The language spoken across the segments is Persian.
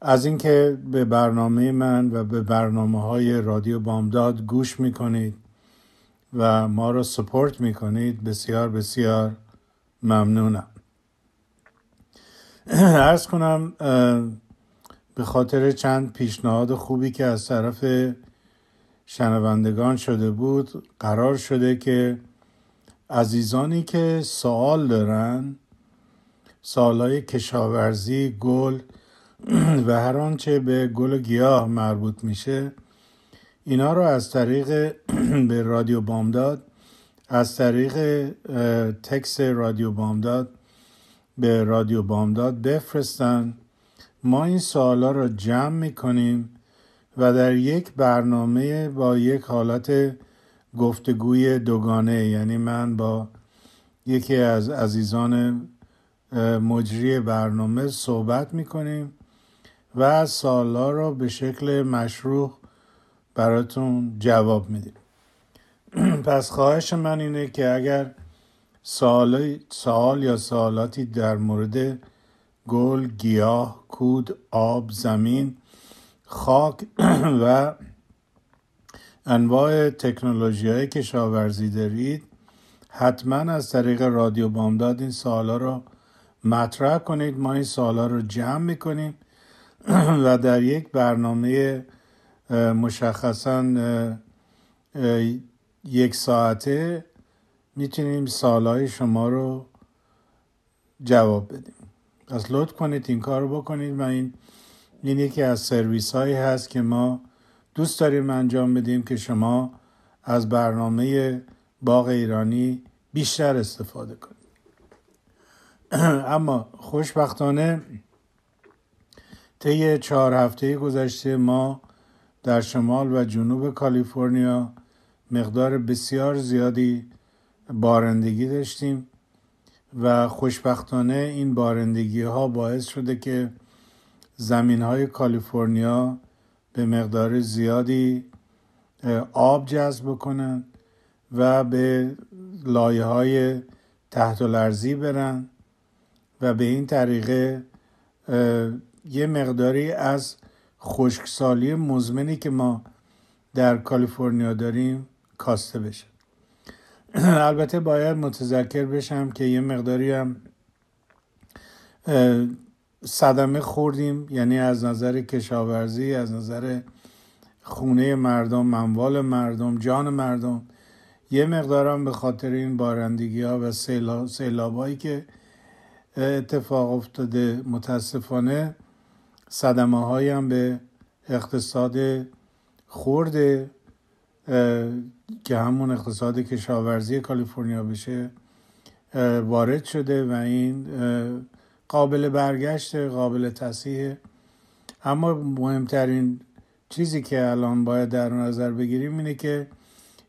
از اینکه به برنامه من و به برنامه های رادیو بامداد گوش می‌کنید و ما را سپورت می‌کنید بسیار بسیار ممنونم. ارز کنم به خاطر چند پیشنهاد خوبی که از طرف شنوندگان شده بود قرار شده که عزیزانی که سوال دارن سوالای کشاورزی گل و هر آنچه به گل و گیاه مربوط میشه اینا رو از طریق به رادیو بامداد از طریق تکس رادیو بامداد به رادیو بامداد بفرستن. ما این سوالا رو جمع می‌کنیم و در یک برنامه با یک حالت گفتگوی دوگانه یعنی من با یکی از عزیزان مجری برنامه صحبت می‌کنیم. و از سوالا رو به شکل مشروع براتون جواب میدیم. پس خواهش من اینه که اگر سوال, سوال یا سوالاتی در مورد گل، گیاه، کود، آب، زمین، خاک و انواع تکنولوژی های کشاورزی دارید حتما از طریق رادیو بامداد این سوالا رو مطرح کنید. ما این سوالا رو جمع می‌کنیم. و در یک برنامه مشخصا یک ساعته می‌تونیم سالهای شما رو جواب بدیم. پس لطف کنید این کار رو بکنید و این این یکی از سرویس هایی هست که ما دوست داریم انجام بدیم که شما از برنامه باغ ایرانی بیشتر استفاده کنید. اما خوشبختانه طی چهار هفته گذشته ما در شمال و جنوب کالیفرنیا مقدار بسیار زیادی بارندگی داشتیم و خوشبختانه این بارندگی ها باعث شده که زمین های کالیفرنیا به مقدار زیادی آب جذب کنند و به لایه های تحت لرزی برن و به این طریقه یه مقداری از خشکسالی مزمنی که ما در کالیفرنیا داریم کاسته بشه. البته باید متذکر بشم که یه مقداری هم صدمه خوردیم یعنی از نظر کشاورزی از نظر خونه مردم منوال مردم جان مردم. یه مقدارم به خاطر این بارندگی ها و سیلاب هایی که اتفاق افتاده متاسفانه صدمه هایی هم به اقتصاد خورده که همون اقتصاد کشاورزی کالیفرنیا بشه وارد شده و این قابل برگشت قابل تصحیح. اما مهمترین چیزی که الان باید در نظر بگیریم اینه که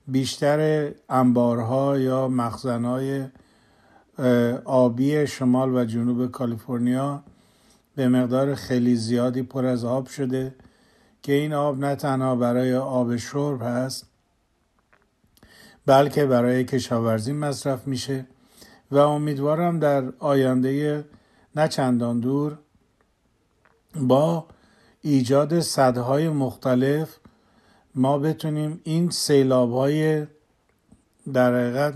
بیشتر انبارها یا مخزنهای آبی شمال و جنوب کالیفرنیا به مقدار خیلی زیادی پر از آب شده که این آب نه تنها برای آب شرب هست بلکه برای کشاورزی مصرف میشه و امیدوارم در آینده نه چندان دور با ایجاد صدهای مختلف ما بتونیم این سیلاب های در حقیقت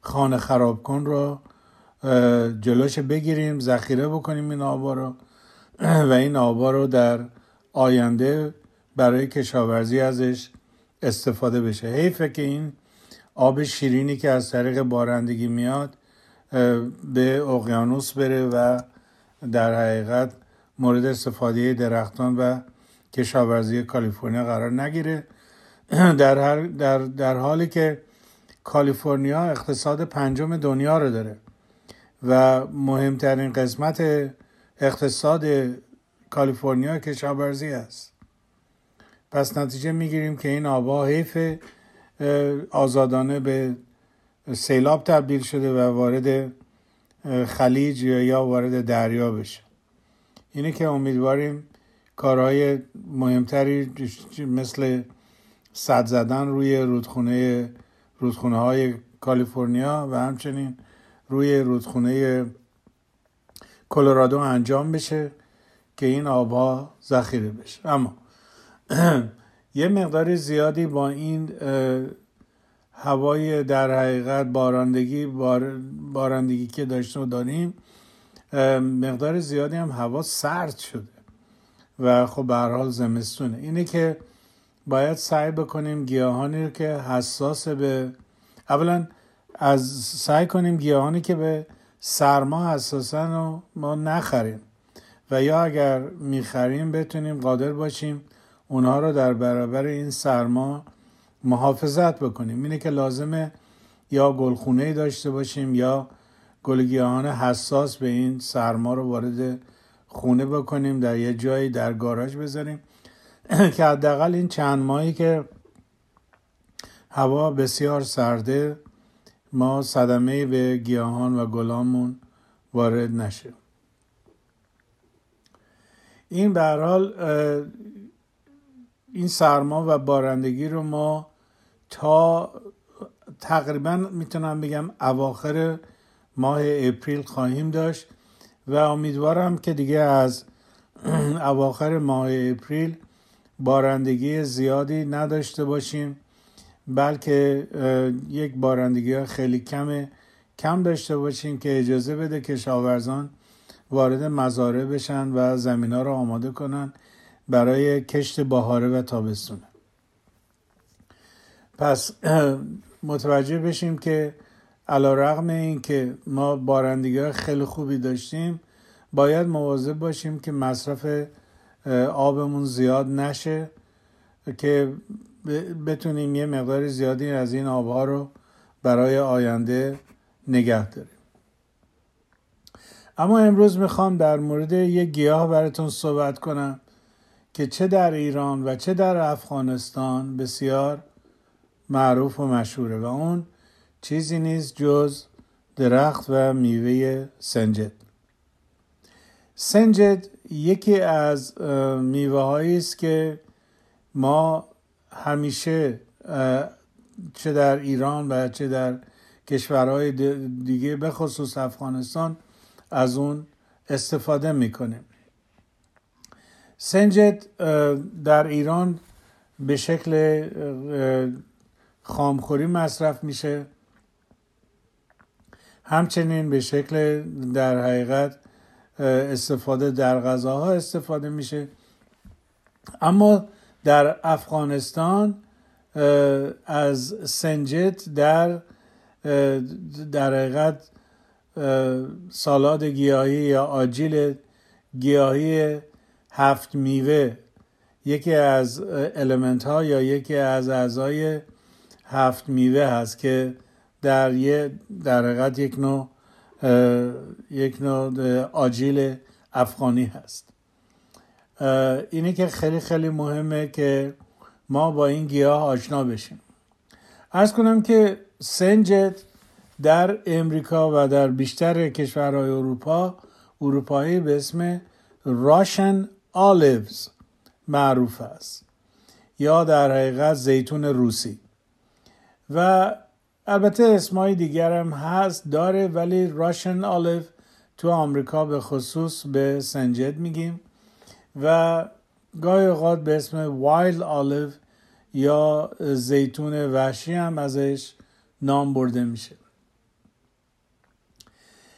خانه خراب کن رو جلوش بگیریم ذخیره بکنیم این آبا رو. و این آبا رو در آینده برای کشاورزی ازش استفاده بشه. حیفه که این آب شیرینی که از طریق بارندگی میاد به اقیانوس بره و در حقیقت مورد استفاده درختان و کشاورزی کالیفرنیا قرار نگیره. در, هر در, در حالی که کالیفرنیا اقتصاد پنجم دنیا رو داره. و مهمترین قسمت اقتصاد کالیفرنیا کشاورزی است. پس نتیجه می‌گیریم که این آبها حیف آزادانه به سیلاب تبدیل شده و وارد خلیج یا وارد دریا بشه. اینه که امیدواریم کارهای مهمتری مثل صد زدن روی رودخونه رودخونه های کالیفرنیا و همچنین روی رودخونه کلرادو انجام بشه که این آبها ذخیره بشه. اما یه مقدار زیادی با این هوای در حقیقت بارندگی بارندگی که داشته و داریم مقدار زیادی هم هوا سرد شده و خب به هر حال زمستونه. اینه که باید سعی بکنیم گیاهانی که حساس به اولا از سعی کنیم گیاهانی که به سرما حساسن رو ما نخریم. و یا اگر می‌خریم بتونیم قادر باشیم اونها رو در برابر این سرما محافظت بکنیم. اینه که لازمه یا گلخونه داشته باشیم یا گلگیاهان حساس به این سرما رو وارد خونه بکنیم در یه جایی در گاراژ بذاریم. که حداقل این چند ماهی که هوا بسیار سرده ما صدمه به گیاهان و گلامون وارد نشه این به حال این سرما و بارندگی رو ما تا تقریبا می‌تونم بگم اواخر ماه اپریل خواهیم داشت و امیدوارم که دیگه از اواخر ماه اپریل بارندگی زیادی نداشته باشیم. بلکه یک بارندگی خیلی کم کم داشته باشیم که اجازه بده کشاورزان وارد مزارع بشن و زمین ها رو آماده کنن برای کشت بهاره و تابستونه. پس متوجه بشیم که علا رقم این که ما بارندگی خیلی خوبی داشتیم باید مواظب باشیم که مصرف آبمون زیاد نشه که بتونیم یه مقدار زیادی از این آبها رو برای آینده نگه داریم. اما امروز می‌خوام در مورد یک گیاه براتون صحبت کنم که چه در ایران و چه در افغانستان بسیار معروف و مشهوره و اون چیزی نیست جز درخت و میوه سنجد. سنجد یکی از میوه است که ما همیشه چه در ایران و چه در کشورهای دیگه به خصوص افغانستان از اون استفاده می‌کنیم. سنجد در ایران به شکل خامخوری مصرف میشه. همچنین به شکل در حقیقت استفاده در غذاها استفاده میشه. اما در افغانستان از سنجت در در حقیقت سالاد گیاهی یا آجیل گیاهی هفت میوه یکی از المنت ها یا یکی از اعضای هفت میوه هست که در یه در حقیقت یک نوع یک نوع آجیل افغانی هست. اینه که خیلی خیلی مهمه که ما با این گیاه آشنا بشیم. ارز کنم که سنجت در امریکا و در بیشتر کشورهای اروپا اروپایی به اسم Russian olives معروف است یا در حقیقت زیتون روسی. و البته اسمای دیگر هم هست داره ولی Russian olive تو آمریکا به خصوص به سنجد میگیم. و گاهی اوقات به اسم wild olive یا زیتون وحشی هم ازش نام برده میشه.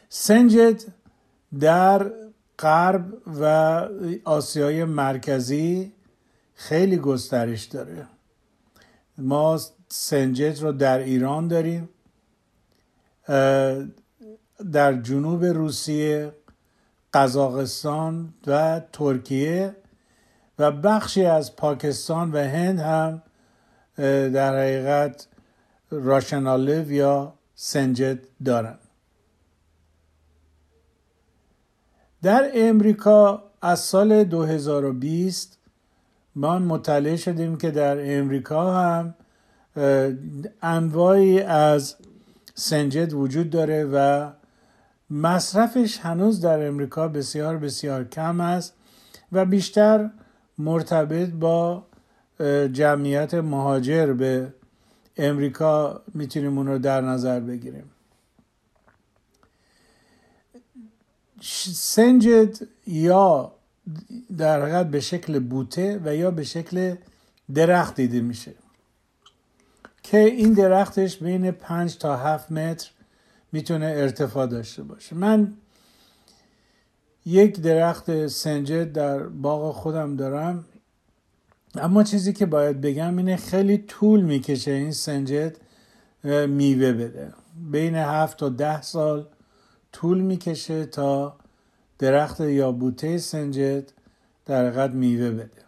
سنجد در غرب و آسیای مرکزی خیلی گسترش داره. ما سنجد رو در ایران داریم در جنوب روسیه قزاقستان و ترکیه و بخشی از پاکستان و هند هم در حقیقت راشنالیو یا سنجد دارن. در امریکا از سال 2020 ما مطلع شدیم که در امریکا هم انواعی از سنجد وجود داره و مصرفش هنوز در امریکا بسیار بسیار کم است و بیشتر مرتبط با جمعیت مهاجر به امریکا می‌تونیم اون رو در نظر بگیریم. سنجد یا در حقیقت به شکل بوته و یا به شکل درخت دیده میشه که این درختش بین 5 تا 7 متر می‌تونه ارتفاع داشته باشه. من یک درخت سنجد در باغ خودم دارم. اما چیزی که باید بگم اینه خیلی طول می‌کشه این سنجد میوه بده. بین هفت تا ده سال طول می‌کشه تا درخت یا بوته سنجد در حقیقت میوه بده.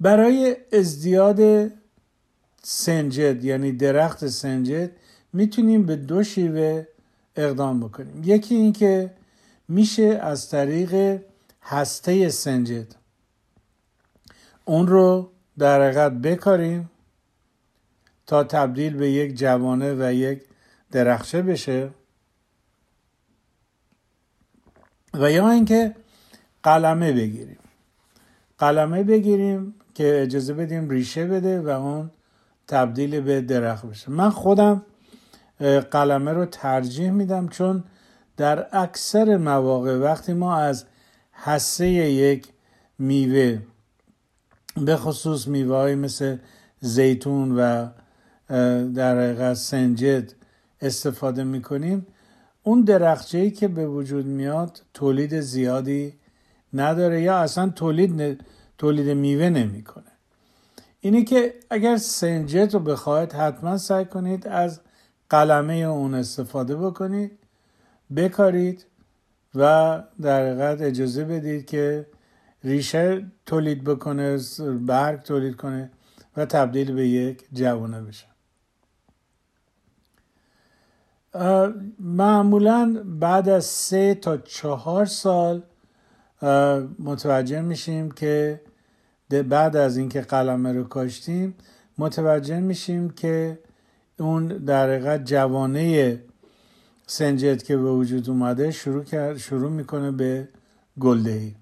برای ازدیاد سنجد یعنی درخت سنجد می‌تونیم به دو شیوه اقدام بکنیم. یکی اینکه میشه از طریق هسته سنجد اون رو در حقیقت بکاریم تا تبدیل به یک جوانه و یک درخشه بشه. و یا اینکه قلمه بگیریم. قلمه بگیریم که اجازه بدیم ریشه بده و اون تبدیل به درخت بشه. من خودم قلمه رو ترجیح میدم چون در اکثر مواقع وقتی ما از حسه یک میوه به خصوص میوه مثل زیتون و در حقیقت سنجد استفاده می‌کنیم اون درخچه ای که به وجود میاد تولید زیادی نداره یا اصلا تولید تولید میوه نمی‌کنه. اینه که اگر سنجد رو بخواید حتما سعی کنید از قلمه اون استفاده بکنید بکارید و در حقیقت اجازه بدید که ریشه تولید بکنه برگ تولید کنه و تبدیل به یک جوانه بشه. معمولا بعد از سه تا چهار سال متوجه میشیم که بعد از اینکه قلمه رو کاشتیم متوجه میشیم که اون در حقیقت جوانه سنجد که به وجود اومده شروع کرد شروع می‌کنه به گلدهی.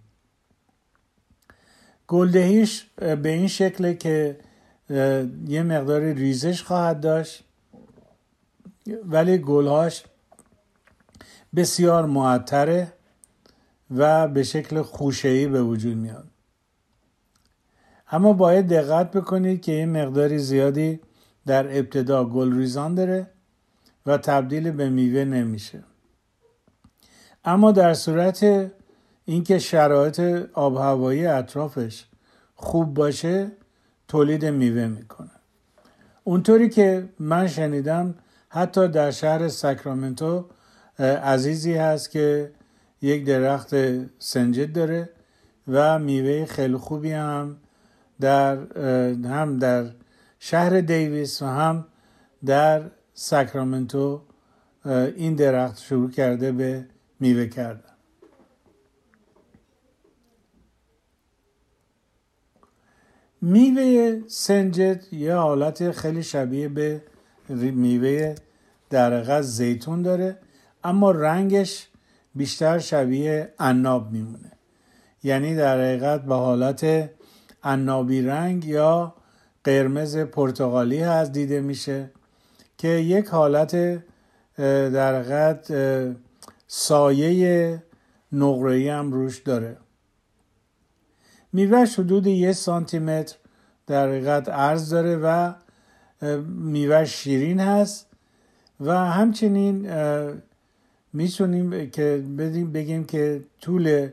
گلدهیش به این شکله که یه مقدار ریزش خواهد داشت ولی گلهاش بسیار معطره و به شکل خوشهی به وجود میاد. اما باید دقت بکنید که این مقداری زیادی در ابتدا گل ریزان داره و تبدیل به میوه نمیشه. اما در صورت اینکه شرایط آب هوایی اطرافش خوب باشه تولید میوه می‌کنه. اونطوری که من شنیدم حتی در شهر ساکرامنتو عزیزی هست که یک درخت سنجد داره و میوه خیلی خوبی هم در هم در شهر دیویس و هم در ساکرامنتو این درخت شروع کرده به میوه کردن. میوه سنجد یه حالت خیلی شبیه به میوه در زیتون داره اما رنگش بیشتر شبیه عناب میمونه. یعنی در حقیقت به حالت عنابی رنگ یا قرمز پرتغالی هست دیده میشه که یک حالت در حقیقت سایه نقره‌ای هم روش داره. میوهش حدود یک سانتی متر در حقیقت عرض داره و میوه شیرین هست و همچنین می‌تونیم که بگیم که طول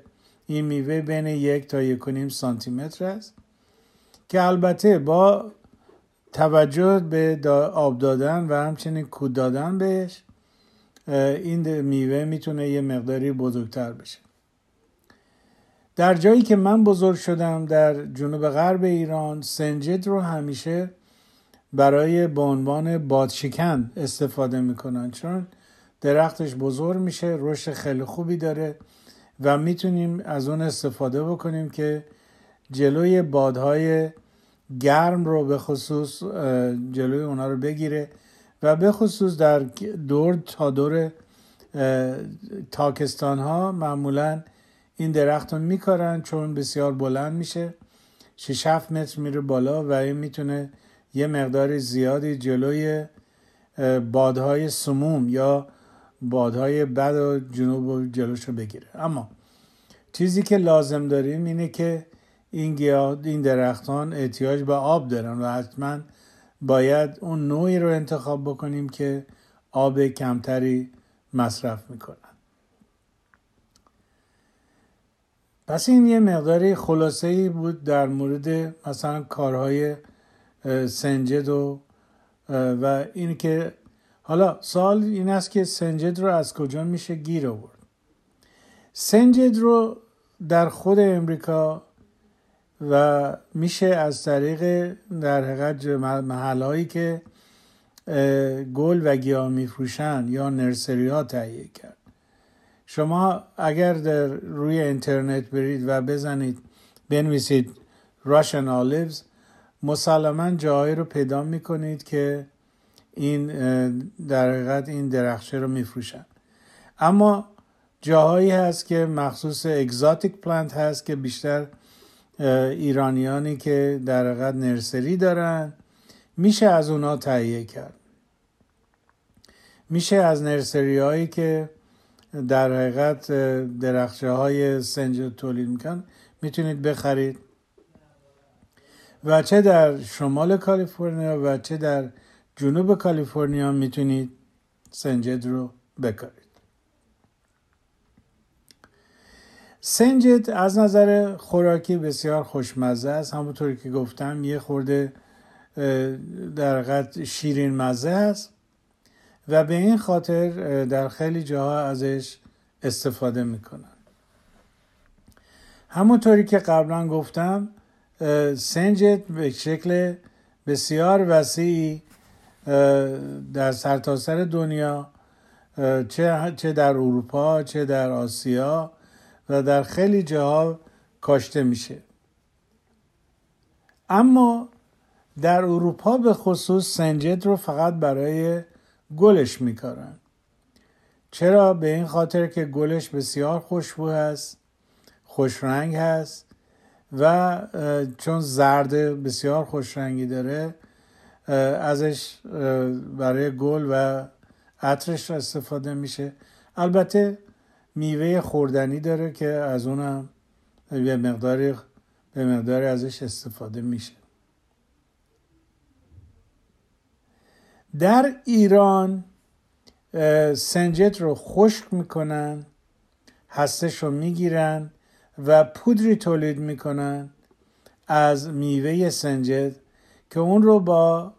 این میوه بین یک تا یک و سانتی متر است. که البته با توجه به آب دادن و همچنین کود دادن بهش این میوه می‌تونه یه مقداری بزرگتر بشه. در جایی که من بزرگ شدم در جنوب غرب ایران سنجد رو همیشه برای به عنوان بادشکن استفاده می‌کنن چون درختش بزرگ میشه رشد خیلی خوبی داره و می‌تونیم از اون استفاده بکنیم که جلوی بادهای گرم رو به خصوص جلوی اونا رو بگیره و به خصوص در دور تا دور تاکستان ها معمولا این درخت رو میکارن چون بسیار بلند میشه. 6 7 متر میره بالا و این می‌تونه یه مقدار زیادی جلوی بادهای سموم یا بادهای بد و جنوب و جلوش رو بگیره. اما چیزی که لازم داریم اینه که این گیاه این درختان احتیاج به آب دارن و حتما باید اون نوعی رو انتخاب بکنیم که آب کمتری مصرف می‌کنن. پس این یه مقداری خلاصه ای بود در مورد مثلا کارهای سنجد و و این که حالا سال این است که سنجد رو از کجا میشه گیر آورد؟ سنجد رو در خود امریکا و میشه از طریق در حقیقت محل هایی که گل و گیاه میفروشن یا nursery ها تهیه کرد. شما اگر در روی اینترنت برید و بزنید بنویسید Russian olives مسلما جایی رو پیدا می‌کنید که این در حقیقت این درخته رو میفروشن. اما جاهایی هست که مخصوص exotic plant هست که بیشتر ایرانیانی که در حقیقت نرسری دارن میشه از اونا تهیه کرد. میشه از نرسری هایی که در حقیقت درخشه های سنج تولید میکن می‌تونید بخرید. و چه در شمال کالیفرنیا و چه در جنوب کالیفرنیا می‌تونید سنجد رو بکارید. سنجد از نظر خوراکی بسیار خوشمزه است. همونطوری که گفتم یه خورده در حقیقت شیرین مزه است و به این خاطر در خیلی جاها ازش استفاده می‌کنن. همونطوری که قبلا گفتم سنجت به شکل بسیار وسیعی در سرتاسر سر دنیا چه در اروپا چه در آسیا و در خیلی جاها کاشته میشه. اما در اروپا به خصوص سنجد رو فقط برای گلش میکارن. چرا؟ به این خاطر که گلش بسیار خوشبو هست خوش رنگ هست و چون زرد بسیار خوش رنگی داره ازش برای گل و عطرش استفاده میشه. البته میوه خوردنی داره که از اونم به مقداری به مقداری ازش استفاده میشه. در ایران سنجت رو خشک می‌کنن هستش رو می‌گیرن و پودری تولید می‌کنن از میوه سنجد که اون رو با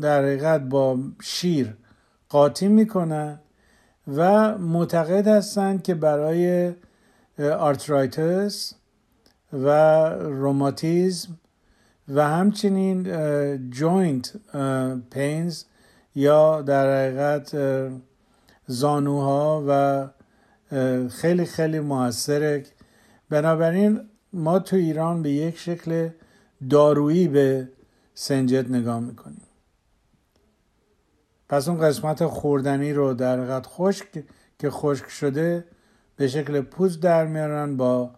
در حقیقت با شیر قاطی می‌کنن و معتقد هستند که برای arthritis و روماتیزم و همچنین joint pains یا در حقیقت زانوها و خیلی خیلی موثره. بنابراین ما تو ایران به یک شکل دارویی به سنجت نگاه می‌کنیم. پس اون قسمت خوردنی رو در حقیقت خشک که خشک شده به شکل پوز در میارن با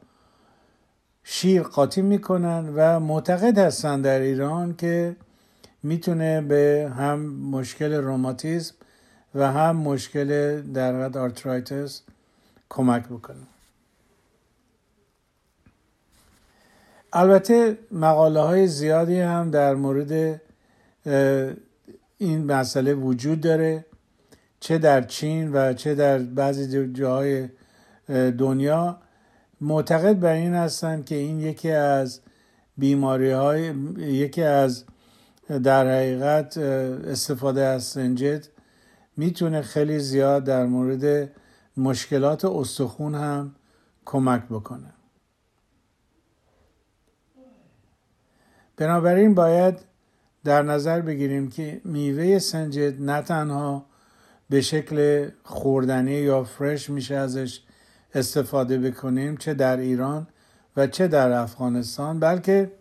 شیر قاطی می‌کنن و معتقد هستن در ایران که می‌تونه به هم مشکل روماتیسم و هم مشکل در حقیقت arthritis کمک بکنه. البته مقاله های زیادی هم در مورد این مسئله وجود داره چه در چین و چه در بعضی جاهای دنیا. معتقد بر این هستند که این یکی از بیماری های یکی از در حقیقت استفاده از سنجد می‌تونه خیلی زیاد در مورد مشکلات استخون هم کمک بکنه. بنابراین باید در نظر بگیریم که میوه سنجد نه تنها به شکل خوردنی یا فرش میشه ازش استفاده بکنیم چه در ایران و چه در افغانستان بلکه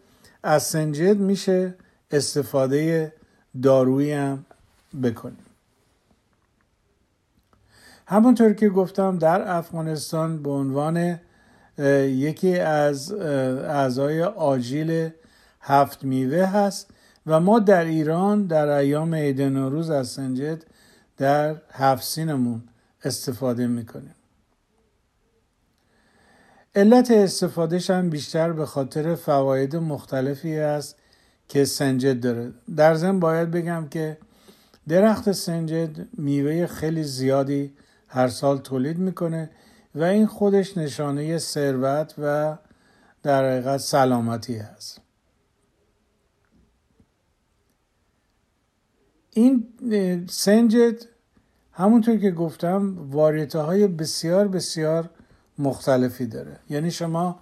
از سنجد میشه استفاده دارویی هم بکنیم. همونطور که گفتم در افغانستان به عنوان یکی از اعضای آجیل هفت میوه هست. و ما در ایران در ایام عید نوروز از سنجد در هفت سینمون استفاده می‌کنیم. علت استفادهش هم بیشتر به خاطر فواید مختلفی است که سنجد داره. در ضمن باید بگم که درخت سنجد میوه خیلی زیادی هر سال تولید می‌کنه و این خودش نشانه ثروت و در حقیقت سلامتی هست. این سنجد همونطور که گفتم واریته های بسیار بسیار مختلفی داره. یعنی شما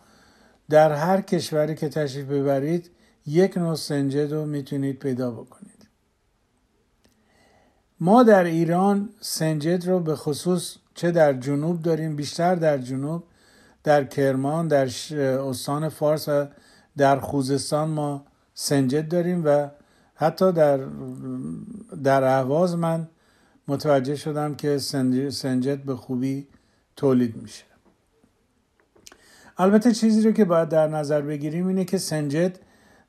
در هر کشوری که تشریف ببرید یک نوع سنجد رو می‌تونید پیدا بکنید. ما در ایران سنجد رو به خصوص چه در جنوب داریم بیشتر در جنوب در کرمان در استان فارس و در خوزستان ما سنجد داریم و حتی در در اهواز من متوجه شدم که سنجد به خوبی تولید میشه. البته چیزی رو که باید در نظر بگیریم اینه که سنجد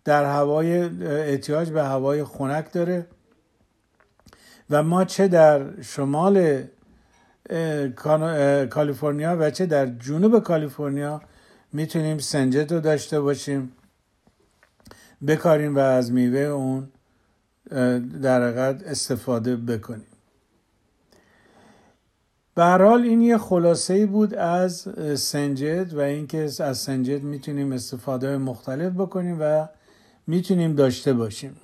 در هوای احتیاج به هوای خنک داره و ما چه در شمال کالیفرنیا و چه در جنوب کالیفرنیا می‌تونیم سنجد رو داشته باشیم بکاریم و از میوه اون در حقیقت استفاده بکنیم. به حال این یه خلاصه بود از سنجد و اینکه از سنجد می‌تونیم استفاده مختلف بکنیم و می‌تونیم داشته باشیم.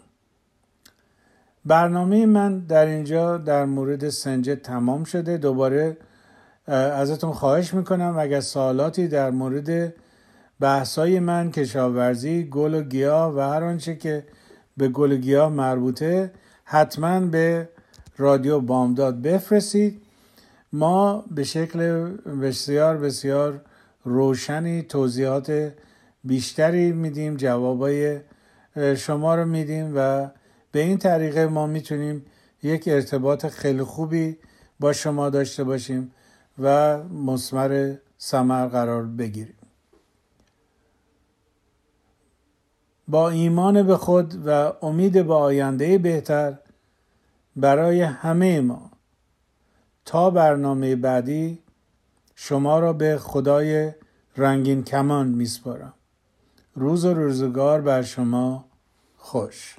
برنامه من در اینجا در مورد سنجد تمام شده. دوباره ازتون خواهش می‌کنم اگر سوالاتی در مورد بحثای من کشاورزی گل و گیاه و هر آنچه که به گل گیاه مربوطه حتما به رادیو بامداد بفرستید. ما به شکل بسیار بسیار روشنی توضیحات بیشتری میدیم جوابای شما رو میدیم و به این طریقه ما می‌تونیم یک ارتباط خیلی خوبی با شما داشته باشیم و مسمر سمر قرار بگیریم. با ایمان به خود و امید به آینده بهتر برای همه ما. تا برنامه بعدی شما را به خدای رنگین کمان میسپارم. روز و روزگار بر شما خوش.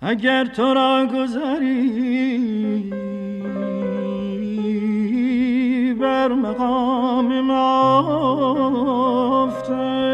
اگر تو را گذری بر مقام ما افتد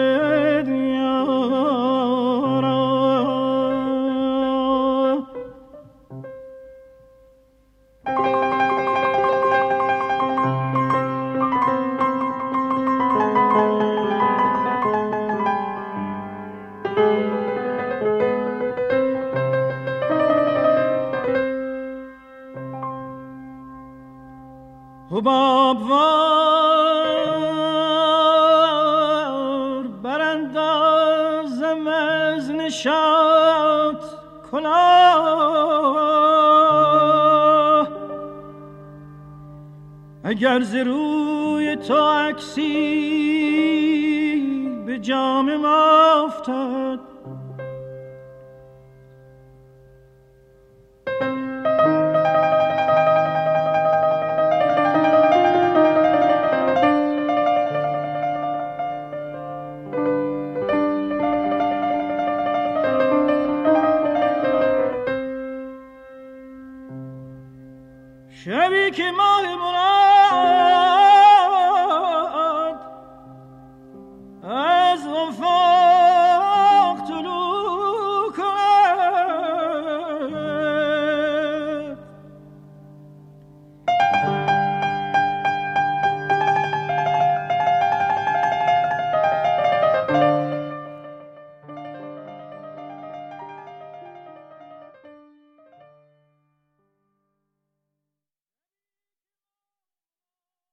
اگر ز روی تو عکسی به جام ما افتاد.